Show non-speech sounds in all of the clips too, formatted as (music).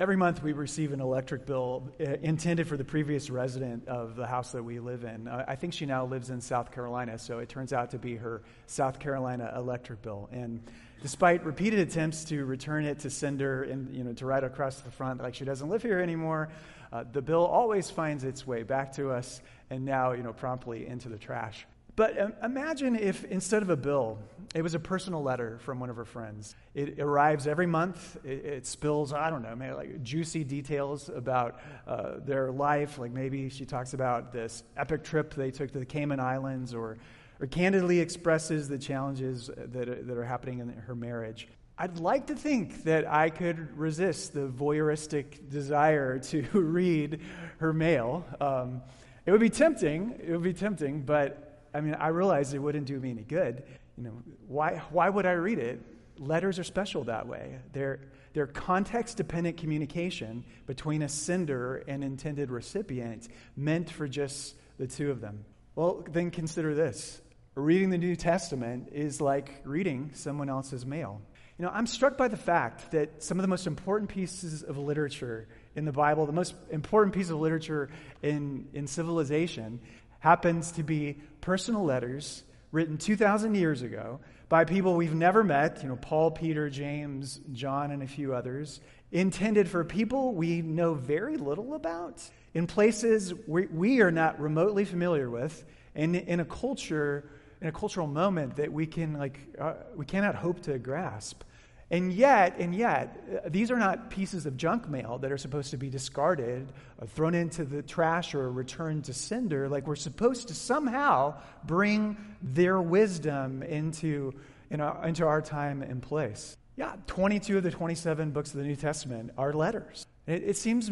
Every month we receive an electric bill uh, intended for the previous resident of the house that we live in. Uh, I think she now lives in South Carolina, so it turns out to be her South Carolina electric bill. And despite repeated attempts to return it to sender and you know to write across the front like she doesn't live here anymore, uh, the bill always finds its way back to us and now you know promptly into the trash. But um, imagine if instead of a bill, it was a personal letter from one of her friends. It arrives every month. It, it spills, I don't know, maybe like juicy details about uh, their life. Like maybe she talks about this epic trip they took to the Cayman Islands or, or candidly expresses the challenges that are, that are happening in her marriage. I'd like to think that I could resist the voyeuristic desire to (laughs) read her mail. Um, it would be tempting. It would be tempting, but I mean, I realized it wouldn't do me any good. You know, why, why would I read it? Letters are special that way. They're, they're context dependent communication between a sender and intended recipient, meant for just the two of them. Well, then consider this reading the New Testament is like reading someone else's mail. You know, I'm struck by the fact that some of the most important pieces of literature in the Bible, the most important piece of literature in, in civilization, happens to be personal letters written 2,000 years ago by people we've never met, you know, Paul, Peter, James, John, and a few others, intended for people we know very little about in places we, we are not remotely familiar with and in a culture in a cultural moment that we can like uh, we cannot hope to grasp and yet, and yet, uh, these are not pieces of junk mail that are supposed to be discarded, or thrown into the trash, or returned to cinder. Like we're supposed to somehow bring their wisdom into, in our, into our time and place. Yeah, 22 of the 27 books of the New Testament are letters. It, it seems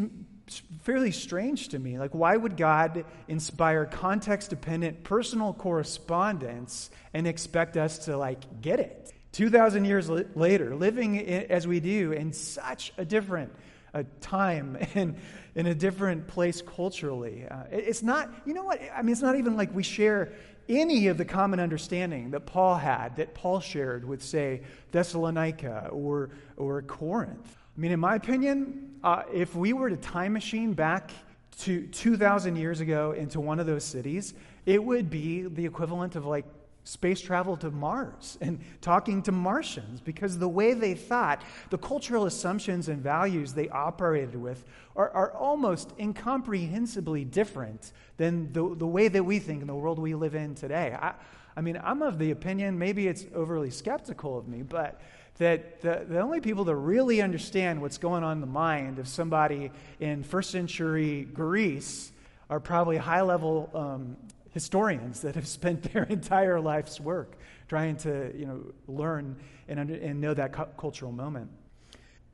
fairly strange to me. Like, why would God inspire context dependent personal correspondence and expect us to, like, get it? 2,000 years later, living as we do in such a different uh, time (laughs) and in a different place culturally. Uh, it's not, you know what? I mean, it's not even like we share any of the common understanding that Paul had, that Paul shared with, say, Thessalonica or, or Corinth. I mean, in my opinion, uh, if we were to time machine back to 2,000 years ago into one of those cities, it would be the equivalent of like space travel to Mars and talking to Martians because the way they thought, the cultural assumptions and values they operated with are, are almost incomprehensibly different than the, the way that we think in the world we live in today. I, I mean, I'm of the opinion, maybe it's overly skeptical of me, but that the, the only people that really understand what's going on in the mind of somebody in first century Greece are probably high level um, historians that have (laughs) spent their entire life's work trying to you know, learn and, under, and know that cu- cultural moment.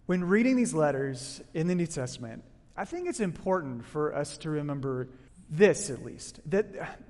When reading these letters in the New Testament, I think it's important for us to remember this at least that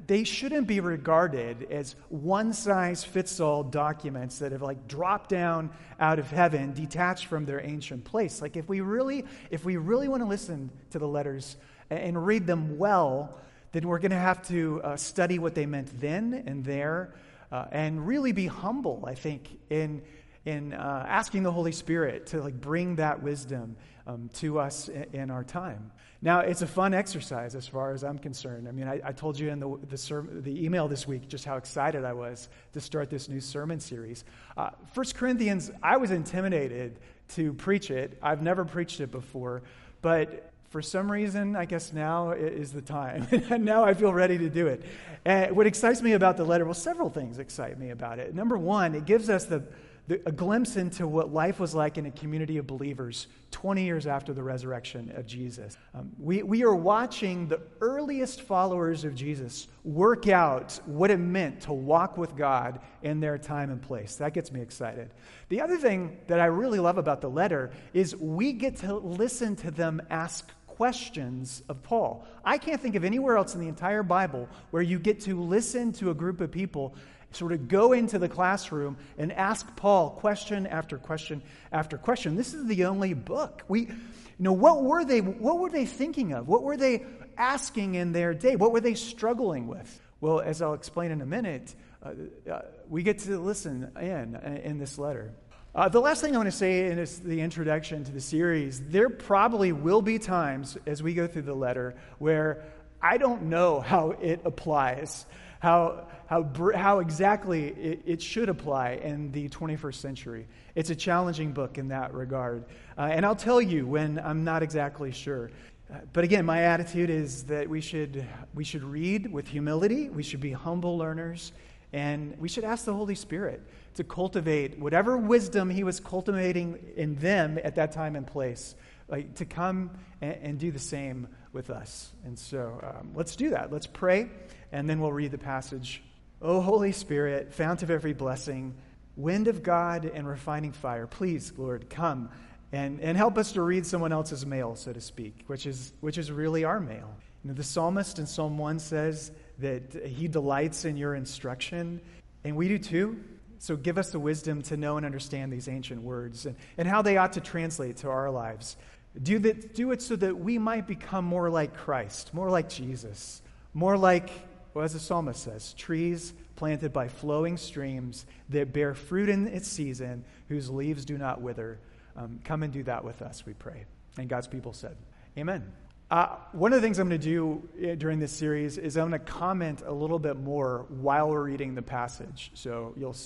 they shouldn't be regarded as one size fits all documents that have like dropped down out of heaven detached from their ancient place like if we really if we really want to listen to the letters and read them well then we're going to have to uh, study what they meant then and there uh, and really be humble, I think, in, in uh, asking the Holy Spirit to like bring that wisdom um, to us in, our time. Now, it's a fun exercise as far as I'm concerned. I mean, I, I told you in the, the, the, email this week just how excited I was to start this new sermon series. Uh, Corinthians, I was intimidated to preach it. I've never preached it before, but for some reason, I guess now is the time. (laughs) and now I feel ready to do it. And what excites me about the letter, well, several things excite me about it. Number one, it gives us the, the, a glimpse into what life was like in a community of believers 20 years after the resurrection of Jesus. Um, we, we are watching the earliest followers of Jesus work out what it meant to walk with God in their time and place. That gets me excited. The other thing that I really love about the letter is we get to listen to them ask questions of Paul. I can't think of anywhere else in the entire Bible where you get to listen to a group of people sort of go into the classroom and ask Paul question after question after question. This is the only book. We you know what were they what were they thinking of? What were they asking in their day? What were they struggling with? Well, as I'll explain in a minute, uh, uh, we get to listen in uh, in this letter. Uh, the last thing I want to say in this, the introduction to the series, there probably will be times as we go through the letter where I don't know how it applies, how, how, how exactly it, it should apply in the 21st century. It's a challenging book in that regard. Uh, and I'll tell you when I'm not exactly sure. Uh, but again, my attitude is that we should, we should read with humility, we should be humble learners, and we should ask the Holy Spirit to cultivate whatever wisdom he was cultivating in them at that time and place, like to come and, and do the same with us. And so um, let's do that. Let's pray, and then we'll read the passage. O Holy Spirit, fount of every blessing, wind of God and refining fire, please, Lord, come and, and help us to read someone else's mail, so to speak, which is, which is really our mail. You know, the psalmist in Psalm 1 says that he delights in your instruction, and we do too. So give us the wisdom to know and understand these ancient words and, and how they ought to translate to our lives. Do, that, do it so that we might become more like Christ, more like Jesus, more like, well, as the psalmist says, trees planted by flowing streams that bear fruit in its season, whose leaves do not wither. Um, come and do that with us, we pray. And God's people said, Amen. Uh, one of the things I'm going to do uh, during this series is I'm going to comment a little bit more while we're reading the passage. So you'll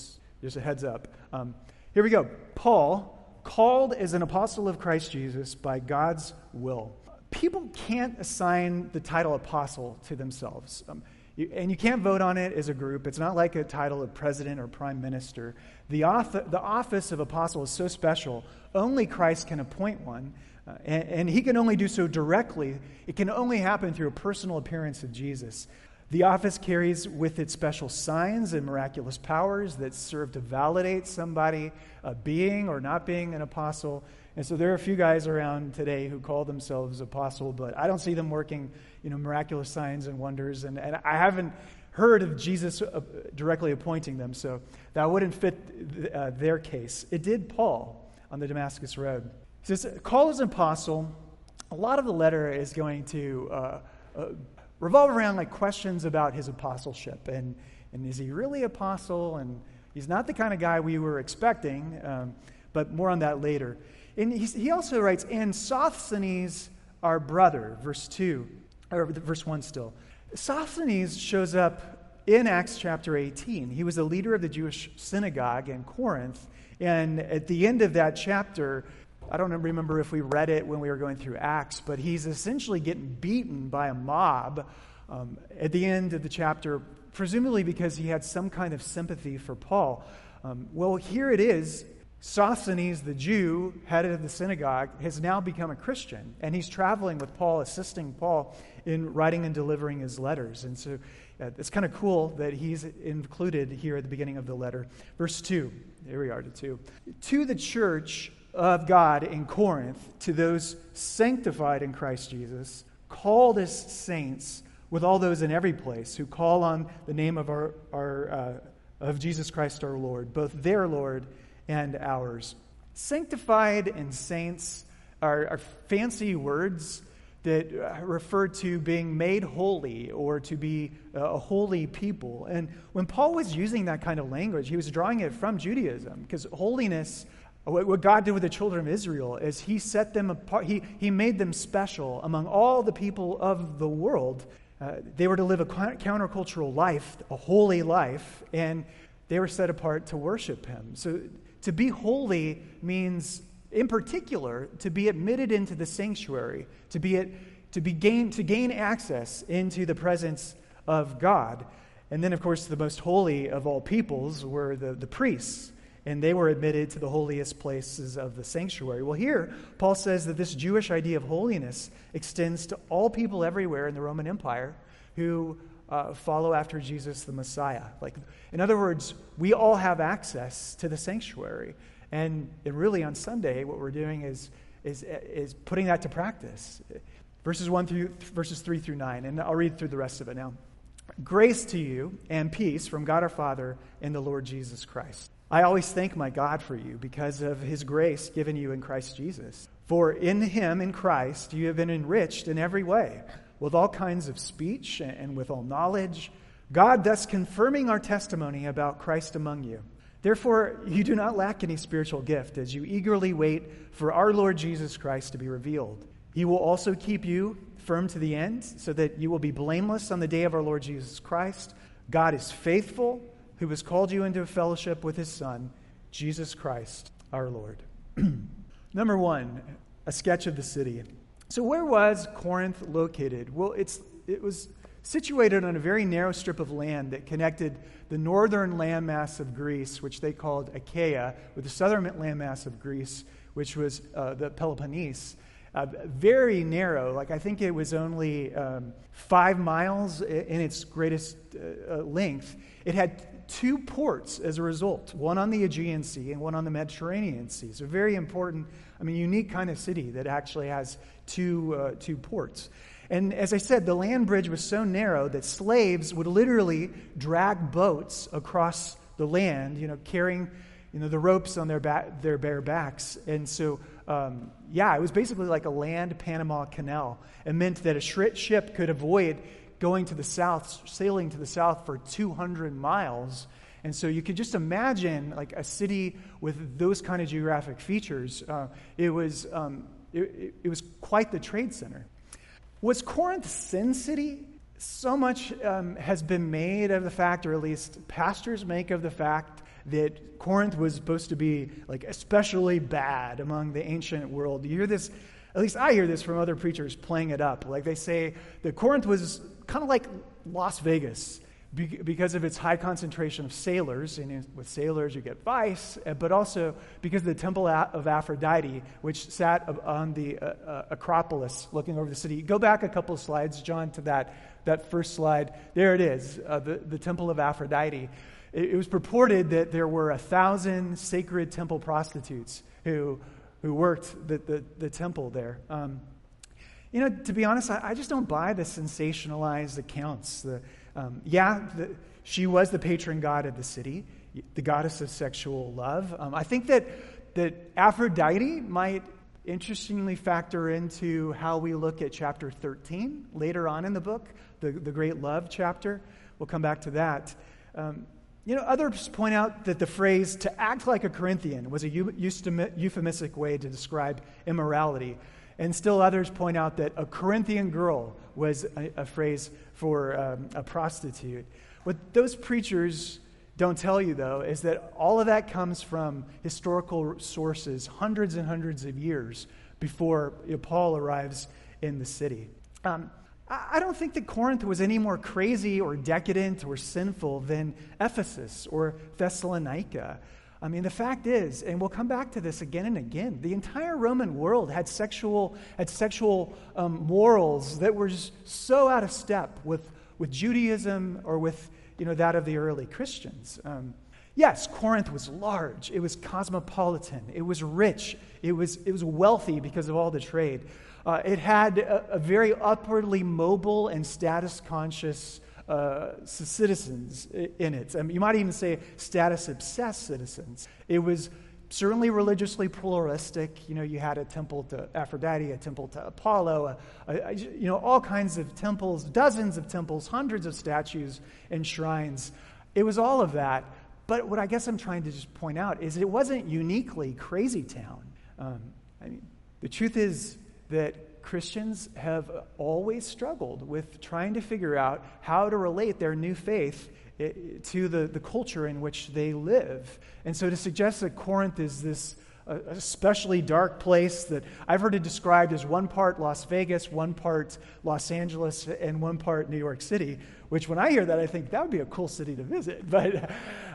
just a heads up. Um, here we go. Paul, called as an apostle of Christ Jesus by God's will. People can't assign the title apostle to themselves. Um, you, and you can't vote on it as a group. It's not like a title of president or prime minister. The, author, the office of apostle is so special, only Christ can appoint one. Uh, and, and he can only do so directly. It can only happen through a personal appearance of Jesus. The office carries with it special signs and miraculous powers that serve to validate somebody uh, being or not being an apostle. And so there are a few guys around today who call themselves apostle, but I don't see them working, you know, miraculous signs and wonders. And, and I haven't heard of Jesus uh, directly appointing them, so that wouldn't fit uh, their case. It did Paul on the Damascus Road. He says, call as an apostle. A lot of the letter is going to uh, uh revolve around like questions about his apostleship. And, and is he really apostle? And he's not the kind of guy we were expecting um, but more on that later. And he also writes and sosthenes our brother verse 2 or verse 1 still. Sosthenes shows up in acts chapter 18 he was a leader of the jewish synagogue in corinth. And at the end of that chapter I don't remember if we read it when we were going through Acts, but he's essentially getting beaten by a mob um, at the end of the chapter, presumably because he had some kind of sympathy for Paul. Um, well, here it is. Sosthenes, the Jew, head of the synagogue, has now become a Christian, and he's traveling with Paul, assisting Paul in writing and delivering his letters. And so uh, it's kind of cool that he's included here at the beginning of the letter. Verse 2, here we are to 2. To the church of God in Corinth to those sanctified in Christ Jesus, called as saints, with all those in every place who call on the name of our, our uh, of Jesus Christ our Lord, both their Lord and ours. Sanctified and saints are, are fancy words that uh, refer to being made holy or to be a holy people. And when Paul was using that kind of language, he was drawing it from Judaism because holiness what God did with the children of Israel is He set them apart, He, he made them special among all the people of the world. Uh, they were to live a countercultural life, a holy life, and they were set apart to worship Him. So to be holy means, in particular, to be admitted into the sanctuary, to, be at, to, be gain, to gain access into the presence of God. And then, of course, the most holy of all peoples were the, the priests and they were admitted to the holiest places of the sanctuary. Well, here, Paul says that this Jewish idea of holiness extends to all people everywhere in the Roman Empire who uh, follow after Jesus the Messiah. Like, in other words, we all have access to the sanctuary. And, and really, on Sunday, what we're doing is, is, is putting that to practice. Verses, 1 through, verses 3 through 9, and I'll read through the rest of it now. Grace to you and peace from God our Father and the Lord Jesus Christ. I always thank my God for you because of his grace given you in Christ Jesus. For in him, in Christ, you have been enriched in every way, with all kinds of speech and with all knowledge, God thus confirming our testimony about Christ among you, Therefore, you do not lack any spiritual gift as you eagerly wait for our Lord Jesus Christ to be revealed. He will also keep you firm to the end so that you will be blameless on the day of our Lord Jesus Christ. God is faithful, who has called you into fellowship with his Son, Jesus Christ our Lord. (clears throat) Number one, a sketch of the city. So, where was Corinth located? Well, it's, it was situated on a very narrow strip of land that connected the northern landmass of Greece, which they called Achaia, with the southern landmass of Greece, which was uh, the Peloponnese. Uh, very narrow, like I think it was only um, five miles in its greatest uh, uh, length. It had two ports as a result, one on the Aegean Sea and one on the Mediterranean Sea. So, very important, I mean, unique kind of city that actually has two, uh, two ports. And as I said, the land bridge was so narrow that slaves would literally drag boats across the land, you know, carrying you know, the ropes on their, ba- their bare backs. And so, um, yeah, it was basically like a land Panama Canal. It meant that a ship could avoid going to the south, sailing to the south for 200 miles. And so you could just imagine like a city with those kind of geographic features. Uh, it, was, um, it, it was quite the trade center. Was Corinth Sin City? So much um, has been made of the fact, or at least pastors make of the fact, that Corinth was supposed to be like especially bad among the ancient world. You hear this, at least I hear this from other preachers playing it up. Like they say that Corinth was kind of like Las Vegas because of its high concentration of sailors, and with sailors you get vice, uh, but also because of the temple of Aphrodite, which sat on the uh, uh, Acropolis looking over the city. Go back a couple of slides, John, to that, that first slide. There it is, uh, the, the temple of Aphrodite. It, it, was purported that there were a thousand sacred temple prostitutes who, who worked the, the, the temple there. Um, you know, to be honest, I, I, just don't buy the sensationalized accounts. The, um, yeah, the, she was the patron god of the city, the goddess of sexual love. Um, I think that, that Aphrodite might interestingly factor into how we look at chapter 13 later on in the book, the, the great love chapter. We'll come back to that. Um, you know, others point out that the phrase to act like a Corinthian was a euphemistic way to describe immorality. And still others point out that a Corinthian girl was a, a phrase for um, a prostitute. What those preachers don't tell you, though, is that all of that comes from historical sources hundreds and hundreds of years before you know, Paul arrives in the city. Um, I don't think that Corinth was any more crazy or decadent or sinful than Ephesus or Thessalonica. I mean, the fact is, and we'll come back to this again and again, the entire Roman world had sexual, had sexual um, morals that were so out of step with, with Judaism or with you know, that of the early Christians. Um, yes, Corinth was large, it was cosmopolitan, it was rich, it was, it was wealthy because of all the trade. Uh, it had a, a very upwardly mobile and status conscious uh, citizens in it. I mean, you might even say status obsessed citizens. It was certainly religiously pluralistic. You know, you had a temple to Aphrodite, a temple to Apollo, a, a, you know, all kinds of temples, dozens of temples, hundreds of statues and shrines. It was all of that. But what I guess I'm trying to just point out is it wasn't uniquely crazy town. Um, I mean, the truth is that Christians have always struggled with trying to figure out how to relate their new faith eh, to the, the culture in which they live. And so to suggest that Corinth is this especially dark place that I've heard it described as one part Las Vegas, one part Los Angeles, and one part New York City, which when I hear that, I think that would be a cool city to visit. (laughs) But,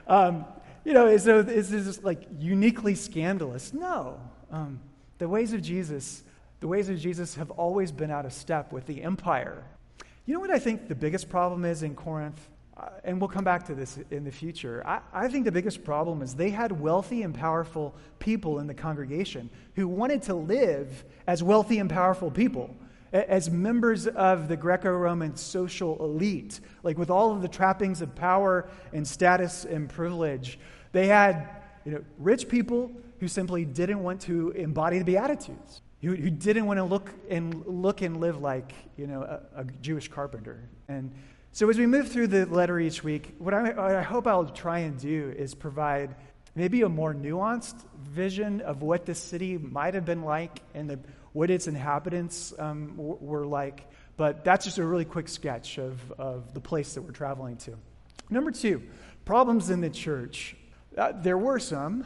um, you know, is, is this like uniquely scandalous? No. Um, the ways of Jesus the ways of Jesus have always been out of step with the empire. You know what I think the biggest problem is in Corinth? Uh, and we'll come back to this in the future. I, I think the biggest problem is they had wealthy and powerful people in the congregation who wanted to live as wealthy and powerful people as members of the Greco Roman social elite, like with all of the trappings of power and status and privilege. They had you know, rich people who simply didn't want to embody the Beatitudes who, who didn't want to look and look and live like you know a, a Jewish carpenter. And so as we move through the letter each week, what I, what I hope I'll try and do is provide maybe a more nuanced vision of what the city might have been like and the, what its inhabitants um, were like. But that's just a really quick sketch of, of the place that we're traveling to. Number two, problems in the church. Uh, there were some.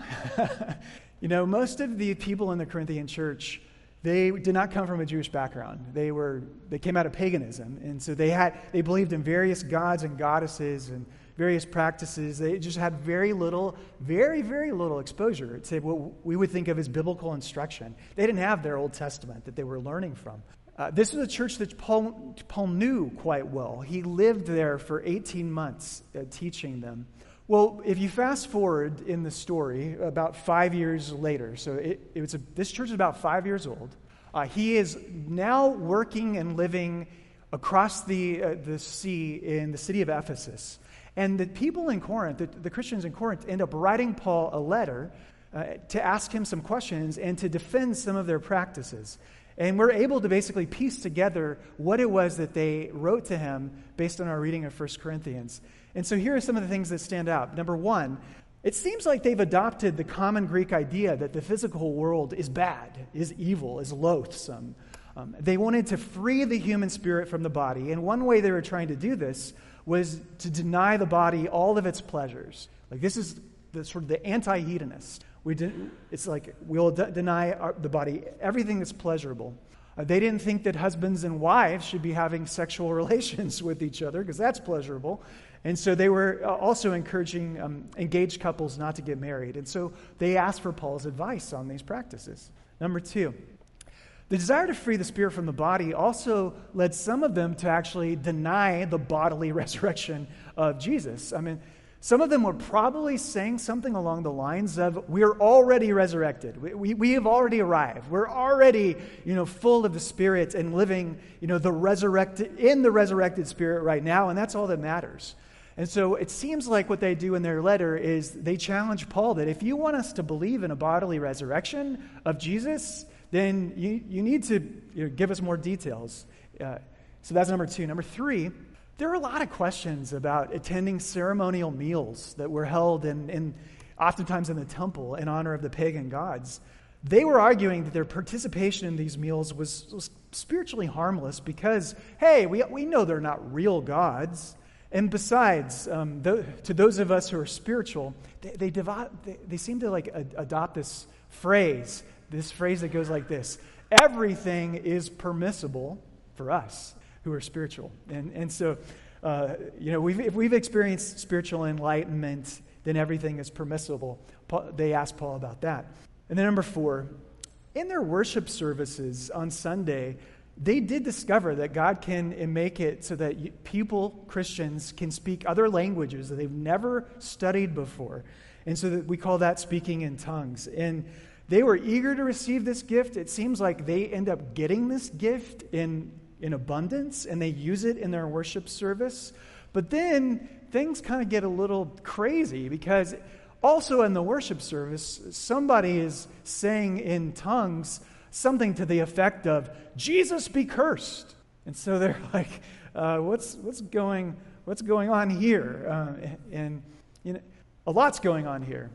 (laughs) you know, most of the people in the Corinthian church, they did not come from a Jewish background. They were they came out of paganism, and so they had they believed in various gods and goddesses and various practices. They just had very little, very very little exposure to what we would think of as biblical instruction. They didn't have their Old Testament that they were learning from. Uh, this was a church that Paul, Paul knew quite well. He lived there for 18 months uh, teaching them. Well, if you fast forward in the story about five years later, so it, it was a, this church is about five years old. Uh, he is now working and living across the, uh, the sea in the city of Ephesus. And the people in Corinth, the, the Christians in Corinth, end up writing Paul a letter uh, to ask him some questions and to defend some of their practices. And we're able to basically piece together what it was that they wrote to him based on our reading of 1 Corinthians. And so here are some of the things that stand out. Number one, it seems like they've adopted the common Greek idea that the physical world is bad, is evil, is loathsome. Um, they wanted to free the human spirit from the body. And one way they were trying to do this was to deny the body all of its pleasures. Like, this is the sort of the anti hedonist. We de- it's like we'll de- deny our, the body everything that's pleasurable. Uh, they didn't think that husbands and wives should be having sexual (laughs) relations with each other because that's pleasurable. And so they were uh, also encouraging um, engaged couples not to get married. And so they asked for Paul's advice on these practices. Number two, the desire to free the spirit from the body also led some of them to actually deny the bodily (laughs) resurrection of Jesus. I mean, some of them were probably saying something along the lines of, We're already resurrected. We, we, we, have already arrived. We're already, you know, full of the Spirit and living, you know, the resurrected, in the resurrected Spirit right now, and that's all that matters. And so it seems like what they do in their letter is they challenge Paul that if you want us to believe in a bodily resurrection of Jesus, then you, you need to you know, give us more details. Uh, so that's number two. Number three, there are a lot of questions about attending ceremonial meals that were held in, in oftentimes in the temple in honor of the pagan gods. They were arguing that their participation in these meals was, was spiritually harmless because, hey, we, we know they're not real gods. And besides, um, to those of us who are spiritual, they, they, they, they seem to like adopt this phrase, this phrase that goes like this everything is permissible for us who are spiritual. And, and so, uh, you know, we've, if we've experienced spiritual enlightenment, then everything is permissible. Paul, they asked Paul about that. And then, number four, in their worship services on Sunday, they did discover that God can make it so that people, Christians, can speak other languages that they've never studied before. And so that we call that speaking in tongues. And they were eager to receive this gift. It seems like they end up getting this gift in, in abundance and they use it in their worship service. But then things kind of get a little crazy because also in the worship service, somebody is saying in tongues, something to the effect of, Jesus be cursed. And so they're (laughs) like, uh, what's, what's, going, what's going on here? Uh, and you know, a lot's going on here.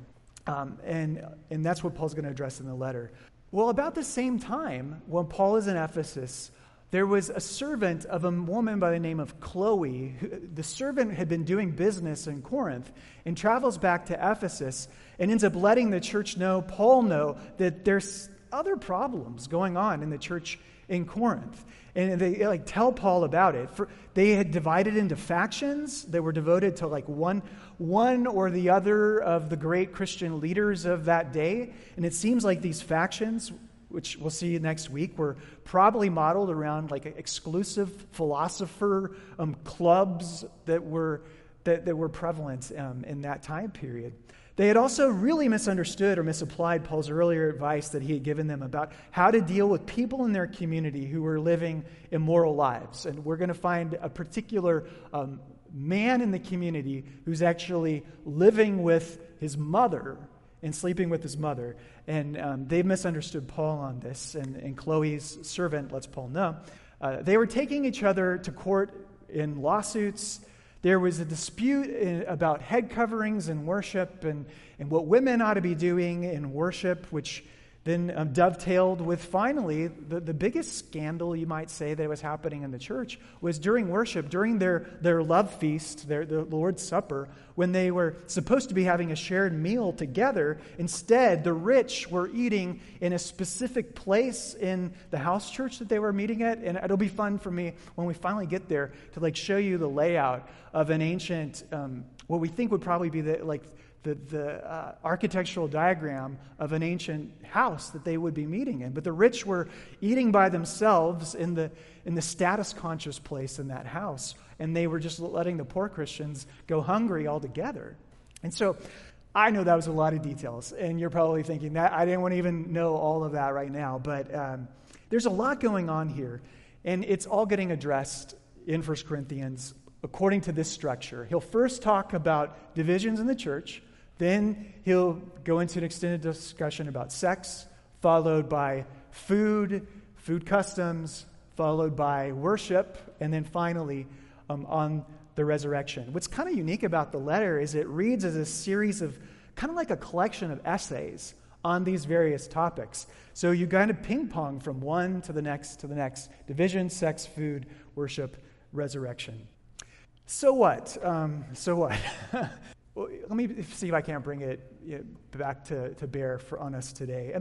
Um, and, and that's what Paul's going to address in the letter. Well, about the same time, when Paul is in Ephesus, there was a servant of a woman by the name of Chloe. The servant had been doing business in Corinth and travels back to Ephesus and ends up letting the church know, Paul know, that there's other problems going on in the church in Corinth. And they like tell Paul about it. For, they had divided into factions that were devoted to like one, one or the other of the great Christian leaders of that day. And it seems like these factions, which we'll see next week, were probably modeled around like exclusive philosopher um, clubs that were, that, that were prevalent um, in that time period. They had also really misunderstood or misapplied Paul's earlier advice that he had given them about how to deal with people in their community who were living immoral lives. And we're going to find a particular um, man in the community who's actually living with his mother and sleeping with his mother. And um, they misunderstood Paul on this, and, and Chloe's servant lets Paul know. Uh, they were taking each other to court in lawsuits There was a dispute uh, about head coverings in worship and, and what women ought to be doing in worship, which then um, dovetailed with finally the, the biggest scandal, you might say, that was happening in the church was during worship, during their, their love feast, their, the Lord's Supper, when they were supposed to be having a shared meal together. Instead, the rich were eating in a specific place in the house church that they were meeting at. And it'll be fun for me when we finally get there to like show you the layout of an ancient, um, what we think would probably be the like the, the uh, architectural diagram of an ancient house that they would be meeting in. But the rich were eating by themselves in the, in the status conscious place in that house, and they were just letting the poor Christians go hungry altogether. And so I know that was a lot of details, and you're probably thinking that I didn't want to even know all of that right now, but um, there's a lot going on here, and it's all getting addressed in 1 Corinthians according to this structure. He'll first talk about divisions in the church. Then he'll go into an extended discussion about sex, followed by food, food customs, followed by worship, and then finally um, on the resurrection. What's kind of unique about the letter is it reads as a series of kind of like a collection of essays on these various topics. So you kind of ping pong from one to the next to the next division, sex, food, worship, resurrection. So what? Um, so what? (laughs) Well, let me see if I can't bring it back to, to bear for, on us today.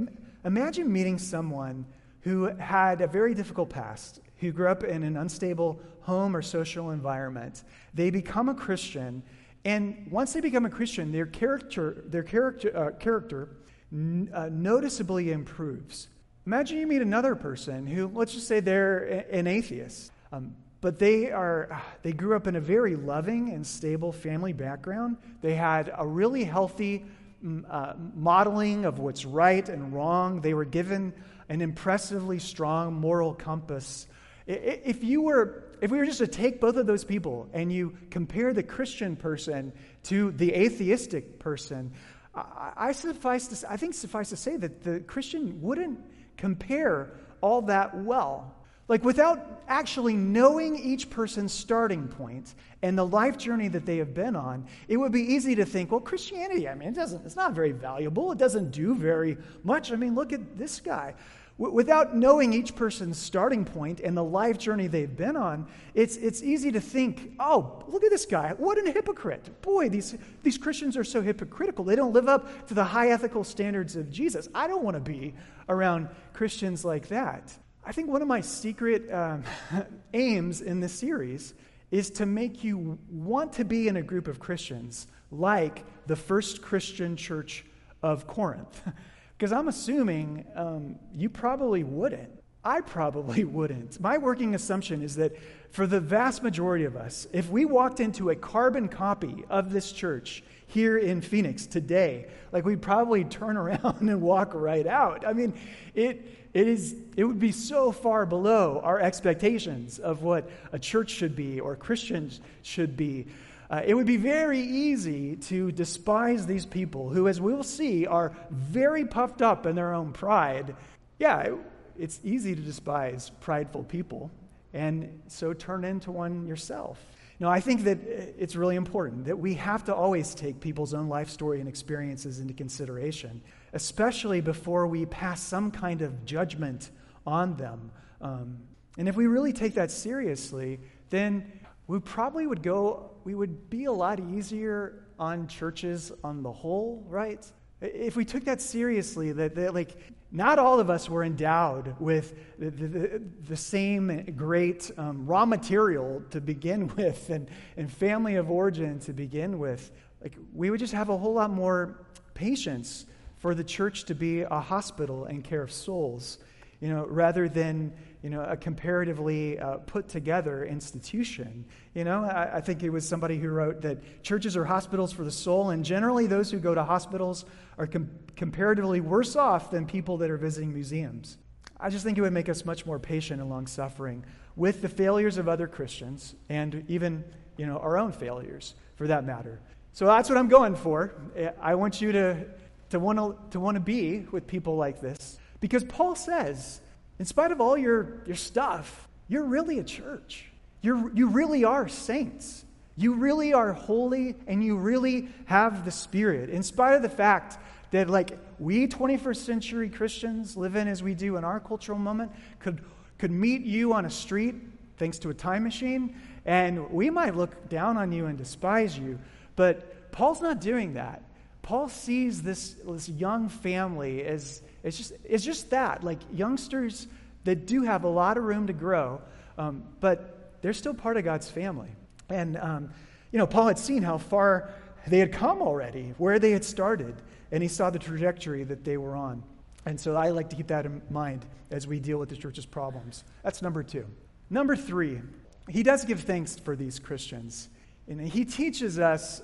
Imagine meeting someone who had a very difficult past, who grew up in an unstable home or social environment. They become a Christian, and once they become a Christian, their character, their character, uh, character n- uh, noticeably improves. Imagine you meet another person who, let's just say they're an atheist. Um, but they are they grew up in a very loving and stable family background. They had a really healthy mm, uh, modeling of what's right and wrong. They were given an impressively strong moral compass. If you were if we were just to take both of those people and you compare the christian person to the atheistic person i, I suffice to, i think suffice to say that the christian wouldn't compare all that well like, without actually knowing each person's starting point and the life journey that they have been on, it would be easy to think, well, Christianity, I mean, it doesn't, it's not very valuable. It doesn't do very much. I mean, look at this guy. W- without knowing each person's starting point and the life journey they've been on, it's, it's easy to think, oh, look at this guy. What a hypocrite. Boy, these, these Christians are so hypocritical. They don't live up to the high ethical standards of Jesus. I don't want to be around Christians like that. I think one of my secret um, (laughs) aims in this series is to make you want to be in a group of Christians like the first Christian church of Corinth. (laughs) Because I'm assuming um, you probably wouldn't. I probably (laughs) wouldn't. My working assumption is that for the vast majority of us, if we walked into a carbon copy of this church here in Phoenix today, like we'd probably turn around (laughs) and walk right out. I mean, it it, is, it would be so far below our expectations of what a church should be or Christians should be. Uh, it would be very easy to despise these people who, as we'll see, are very puffed up in their own pride. Yeah, it, it's easy to despise prideful people and so turn into one yourself. No, I think that it's really important that we have to always take people's own life story and experiences into consideration especially before we pass some kind of judgment on them. Um, and if we really take that seriously, then we probably would go, we would be a lot easier on churches on the whole, right? If we took that seriously, that, that like not all of us were endowed with the, the, the same great um, raw material to begin (laughs) with and, and family of origin to begin with. Like we would just have a whole lot more patience for the church to be a hospital and care of souls, you know, rather than you know a comparatively uh, put together institution. You know, I, I, think it was somebody who wrote that churches are hospitals for the soul, and generally those who go to hospitals are com- comparatively worse off than people that are visiting museums. I just think it would make us much more patient and long suffering with the failures of other Christians and even you know our own failures for that matter. So that's what I'm going for. I want you to to want to, to want to be with people like this. Because Paul says, in spite of all your, your stuff, you're really a church. You're, you really are saints. You really are holy and you really have the Spirit. In spite of the fact that, like, we 21st century Christians live in as we do in our cultural moment could, could meet you on a street thanks to a time machine, and we might look down on you and despise you. But Paul's not doing that. Paul sees this, this young family as it's just, it's just that, like youngsters that do have a lot of room to grow, um, but they're still part of God's family. And, um, you know, Paul had seen how far they had come already, where they had started, and he saw the trajectory that they were on. And so I like to keep that in mind as we deal with the church's problems. That's number two. Number three, he does give thanks for these Christians. And he teaches us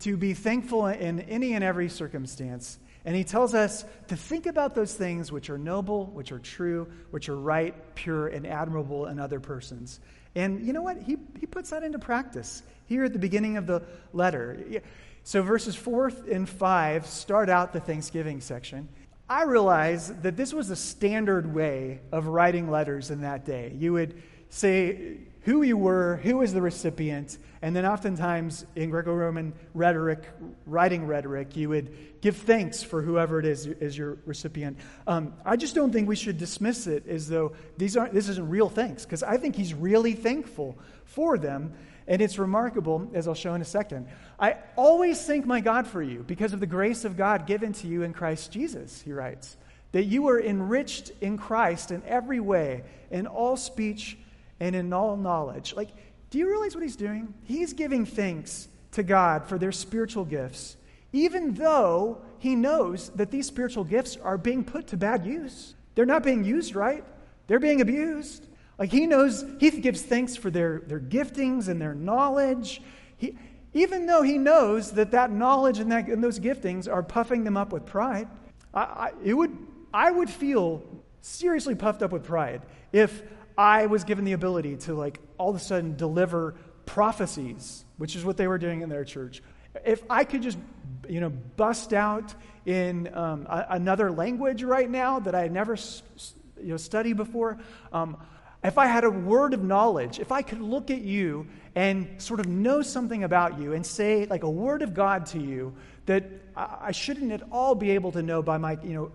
to be thankful in any and every circumstance. And he tells us to think about those things which are noble, which are true, which are right, pure, and admirable in other persons. And you know what? He, he puts that into practice here at the beginning of the letter. So verses 4 and 5 start out the Thanksgiving section. I realize that this was a standard way of writing letters in that day. You would say who you were, who is the recipient, and then oftentimes in Greco Roman rhetoric, writing rhetoric, you would give thanks for whoever it is is your recipient. Um, I just don't think we should dismiss it as though these aren't, this isn't real thanks, because I think he's really thankful for them. And it's remarkable, as I'll show in a second. I always thank my God for you because of the grace of God given to you in Christ Jesus, he writes, that you are enriched in Christ in every way, in all speech and in all knowledge. Like, do you realize what he's doing? He's giving thanks to God for their spiritual gifts, even though he knows that these spiritual gifts are being put to bad use. They're not being used right, they're being abused. Like, he knows, he gives thanks for their, their giftings and their knowledge. He, even though he knows that that knowledge and, that, and those giftings are puffing them up with pride, I, I, it would, I would feel seriously puffed up with pride if I was given the ability to, like, all of a sudden deliver prophecies, which is what they were doing in their church. If I could just, you know, bust out in um, a, another language right now that I had never you know, studied before, um, if I had a word of knowledge, if I could look at you and sort of know something about you and say, like, a word of God to you that I shouldn't at all be able to know by my, you know,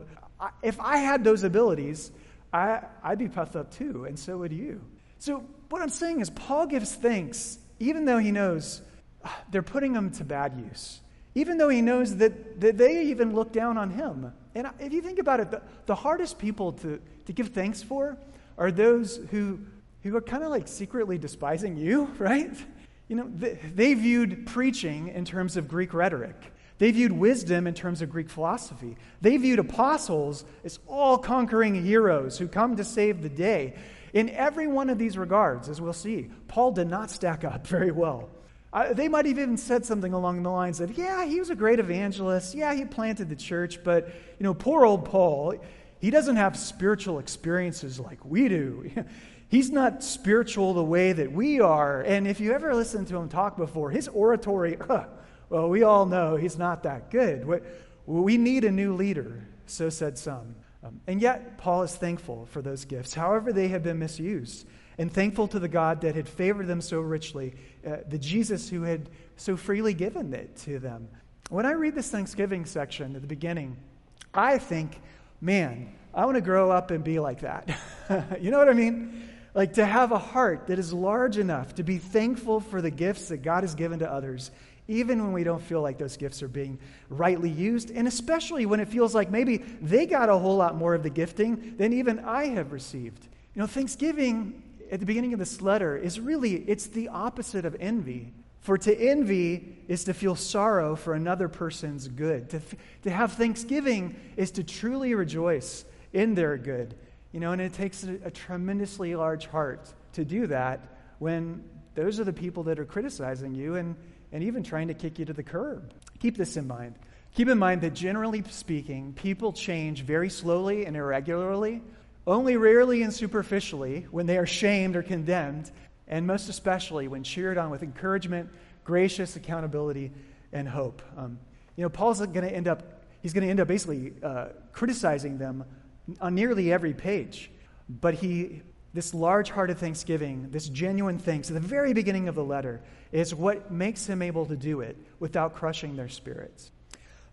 if I had those abilities, I, I'd be puffed up too, and so would you. So, what I'm saying is, Paul gives thanks, even though he knows ah, they're putting him to bad use, even though he knows that, that they even look down on him. And if you think about it, the, the hardest people to, to give thanks for are those who, who are kind of like secretly despising you, (laughs) right? You know, they, they viewed preaching in terms of Greek rhetoric. They viewed wisdom in terms of Greek philosophy. They viewed apostles as all conquering heroes who come to save the day. In every one of these regards, as we'll see, Paul did not stack up (laughs) very well. Uh, they might have even said something along the lines of, yeah, he was a great evangelist. Yeah, he planted the church, but, you know, poor old Paul, he doesn't have spiritual experiences like we do. (laughs) He's not spiritual the way that we are. And if you ever listened to him talk before, his oratory, (laughs) uh, well, we all know he's not that good. We need a new leader, so said some. Um, and yet, Paul is thankful for those gifts, however, they have been misused, and thankful to the God that had favored them so richly, uh, the Jesus who had so freely given it to them. When I read this Thanksgiving section at the beginning, I think, man, I want to grow up and be like that. (laughs) you know what I mean? Like to have a heart that is large enough to be thankful for the gifts that God has given to others even when we don't feel like those gifts are being rightly used, and especially when it feels like maybe they got a whole lot more of the gifting than even I have received. You know, Thanksgiving at the beginning of this letter is really it's the opposite of envy. For to envy is to feel sorrow for another person's good. To, to have thanksgiving is to truly rejoice in their good. You know, and it takes a, a tremendously large heart to do that when those are the people that are criticizing you and and even trying to kick you to the curb. Keep this in mind. Keep in mind that generally speaking, people change very slowly and irregularly, only rarely and superficially when they are shamed or condemned, and most especially when cheered on with encouragement, gracious accountability, and hope. Um, you know, Paul's going to end up, he's going to end up basically uh, criticizing them on nearly every page. But he this large hearted thanksgiving, this genuine thanks at the very beginning of the letter, is what makes him able to do it without crushing their spirits.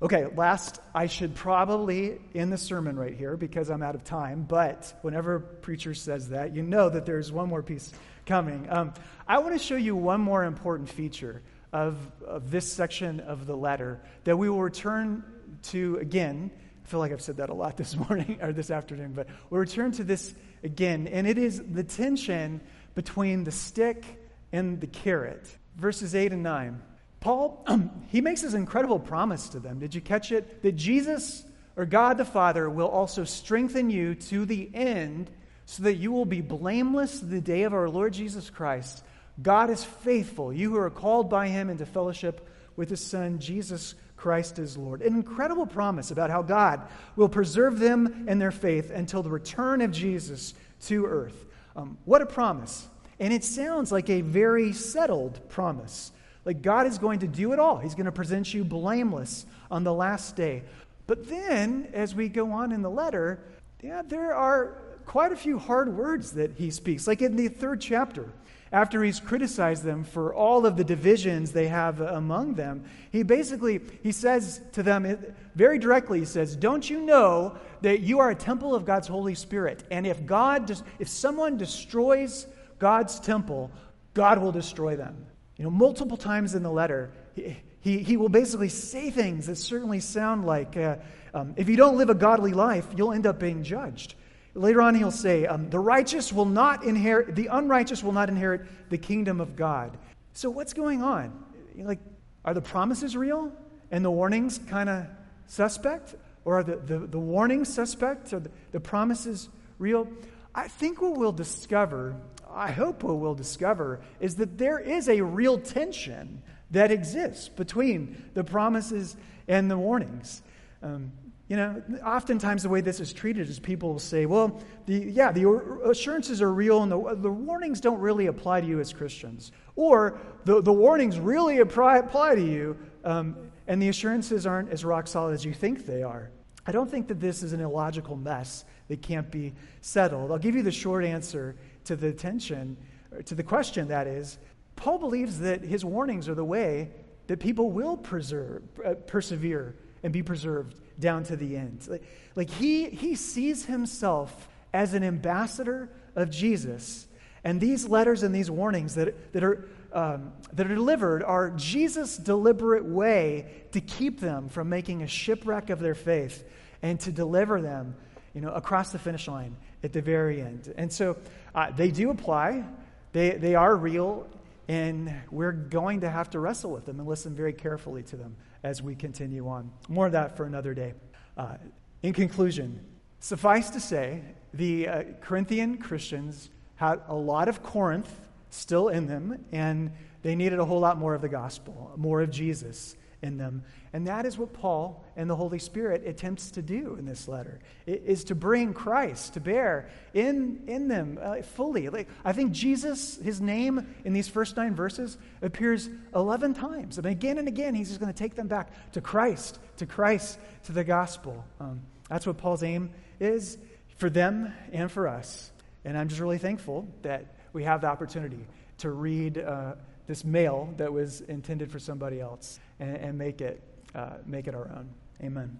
Okay, last, I should probably end the sermon right here because I'm out of time, but whenever a preacher says that, you know that there's one more piece coming. Um, I want to show you one more important feature of, of this section of the letter that we will return to again. I feel like I've said that a lot (laughs) this morning or this afternoon, but we'll return to this again, and it is the tension between the stick and the carrot. Verses 8 and 9. Paul, um, he makes this incredible promise to them. Did you catch it? That Jesus or God the Father will also strengthen you to the end so that you will be blameless the day of our Lord Jesus Christ. God is faithful, you who are called by him into fellowship with his Son, Jesus Christ is Lord. An incredible promise about how God will preserve them and their faith until the return of Jesus to earth. Um, what a promise. And it sounds like a very settled promise. Like God is going to do it all. He's going to present you blameless on the last day. But then, as we go on in the letter, yeah, there are quite a few hard words that he speaks. Like in the third chapter, after he's criticized them for all of the divisions they have among them he basically he says to them very directly he says don't you know that you are a temple of god's holy spirit? And if god if someone destroys god's temple god will destroy them. You know multiple times in the letter he, he, he will basically say things that certainly sound like uh, um, if you don't live a godly life you'll end up being judged Later on, he'll say, um, The righteous will not inherit, the unrighteous will not inherit the kingdom of God. So, what's going on? Like, are the promises real and the warnings kind of suspect? Or are the, the, the warnings suspect? Or the, the promises real? I think what we'll discover, I hope what we'll discover, is that there is a real tension that exists between the promises and the warnings. Um, you know, oftentimes the way this is treated is people will say, well, the, yeah, the assurances are real and the, the warnings don't really apply to you as Christians. Or the, the warnings really apply, apply to you um, and the assurances aren't as rock solid as you think they are. I don't think that this is an illogical mess that can't be settled. I'll give you the short answer to the tension, to the question that is. Paul believes that his warnings are the way that people will preserve, uh, persevere and be preserved down to the end. Like, like he, he sees himself as an ambassador of Jesus. And these letters and these warnings that, that, are, um, that are delivered are Jesus' deliberate way to keep them from making a shipwreck of their faith and to deliver them you know, across the finish line at the very end. And so uh, they do apply, they, they are real, and we're going to have to wrestle with them and listen very carefully to them as we continue on. More of that for another day. Uh, in conclusion, suffice to say, the uh, Corinthian Christians had a lot of Corinth still in them, and they needed a whole lot more of the gospel, more of Jesus in them. And that is what Paul and the Holy Spirit attempts to do in this letter, is to bring Christ to bear in, in them uh, fully. Like, I think Jesus, his name in these first nine verses, appears 11 times. And again and again, he's just going to take them back to Christ, to Christ, to the gospel. Um, that's what Paul's aim is for them and for us. And I'm just really thankful that we have the opportunity to read uh, this mail that was intended for somebody else and, and make, it, uh, make it our own. Amen.